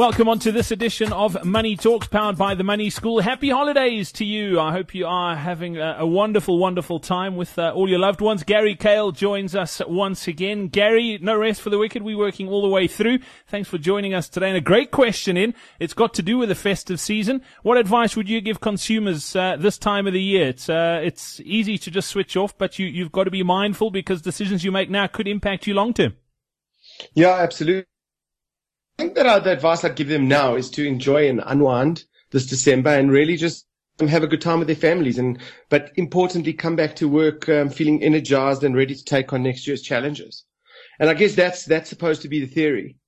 Welcome on to this edition of Money Talks, powered by the Money School. Happy holidays to you. I hope you are having a, a wonderful, wonderful time with uh, all your loved ones. Gary Kale joins us once again. Gary, no rest for the wicked. We're working all the way through. Thanks for joining us today. And a great question in. It's got to do with the festive season. What advice would you give consumers uh, this time of the year? It's uh, it's easy to just switch off, but you you've got to be mindful because decisions you make now could impact you long term. Yeah, absolutely. Think that uh, the advice I'd give them now is to enjoy and unwind this December and really just have a good time with their families and, but importantly, come back to work um, feeling energized and ready to take on next year's challenges. And I guess that's, that's supposed to be the theory.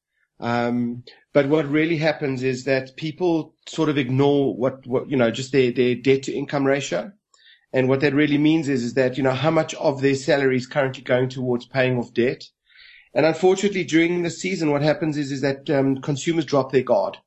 Um, but what really happens is that people sort of ignore what, what, you know, just their, their debt to income ratio. And what that really means is, is that, you know, how much of their salary is currently going towards paying off debt and unfortunately, during the season, what happens is, is that um, consumers drop their guard.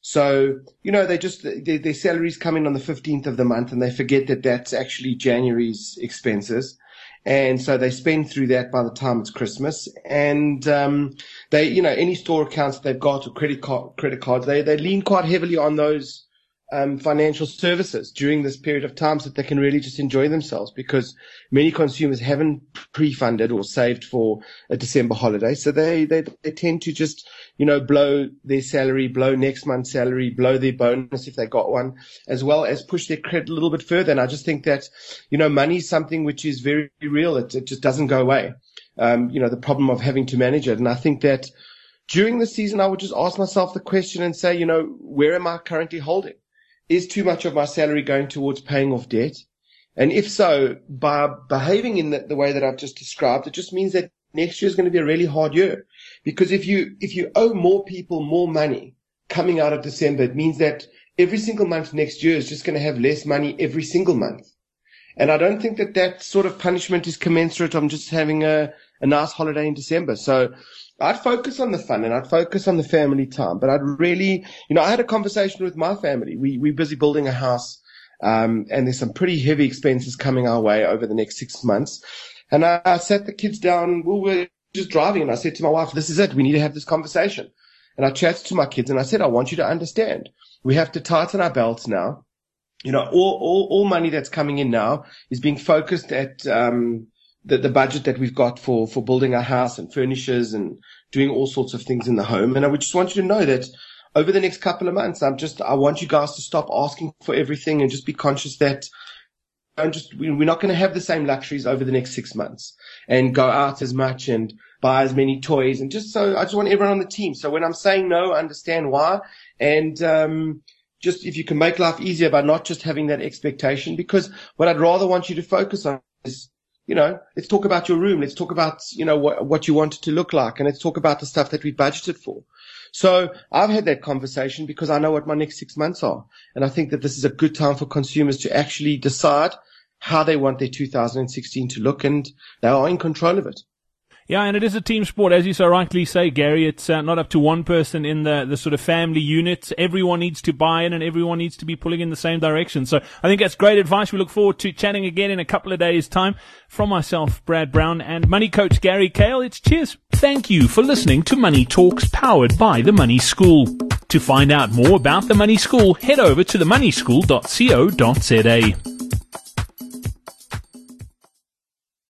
So, you know, they just, they, their salaries come in on the 15th of the month and they forget that that's actually January's expenses. And so they spend through that by the time it's Christmas. And, um, they, you know, any store accounts they've got or credit card, credit cards, they, they lean quite heavily on those, um, financial services during this period of time so that they can really just enjoy themselves because many consumers haven't pre-funded or saved for a December holiday. So they, they, they tend to just, you know, blow their salary, blow next month's salary, blow their bonus if they got one, as well as push their credit a little bit further. And I just think that, you know, money is something which is very real. It, it just doesn't go away. Um, you know, the problem of having to manage it. And I think that during the season, I would just ask myself the question and say, you know, where am I currently holding? Is too much of my salary going towards paying off debt? And if so, by behaving in the, the, way that I've just described, it just means that next year is going to be a really hard year. Because if you, if you owe more people more money coming out of December, it means that every single month next year is just going to have less money every single month. And I don't think that that sort of punishment is commensurate on just having a, a nice holiday in December. So I'd focus on the fun and I'd focus on the family time, but I'd really, you know, I had a conversation with my family. We, we're busy building a house. Um, and there's some pretty heavy expenses coming our way over the next six months. And I, I sat the kids down. We were just driving and I said to my wife, this is it. We need to have this conversation. And I chatted to my kids and I said, I want you to understand. We have to tighten our belts now. You know, all, all, all money that's coming in now is being focused at, um, the, the budget that we've got for, for building a house and furnitures and doing all sorts of things in the home. And I would just want you to know that over the next couple of months, I'm just, I want you guys to stop asking for everything and just be conscious that don't just, we're not going to have the same luxuries over the next six months and go out as much and buy as many toys. And just so I just want everyone on the team. So when I'm saying no, understand why. And, um, just if you can make life easier by not just having that expectation, because what I'd rather want you to focus on is you know, let's talk about your room. Let's talk about, you know, what, what you want it to look like and let's talk about the stuff that we budgeted for. So I've had that conversation because I know what my next six months are. And I think that this is a good time for consumers to actually decide how they want their 2016 to look and they are in control of it. Yeah, and it is a team sport, as you so rightly say, Gary. It's uh, not up to one person in the, the sort of family unit. Everyone needs to buy in and everyone needs to be pulling in the same direction. So I think that's great advice. We look forward to chatting again in a couple of days' time. From myself, Brad Brown, and money coach Gary Kale, it's cheers. Thank you for listening to Money Talks powered by the Money School. To find out more about the Money School, head over to themoneyschool.co.za.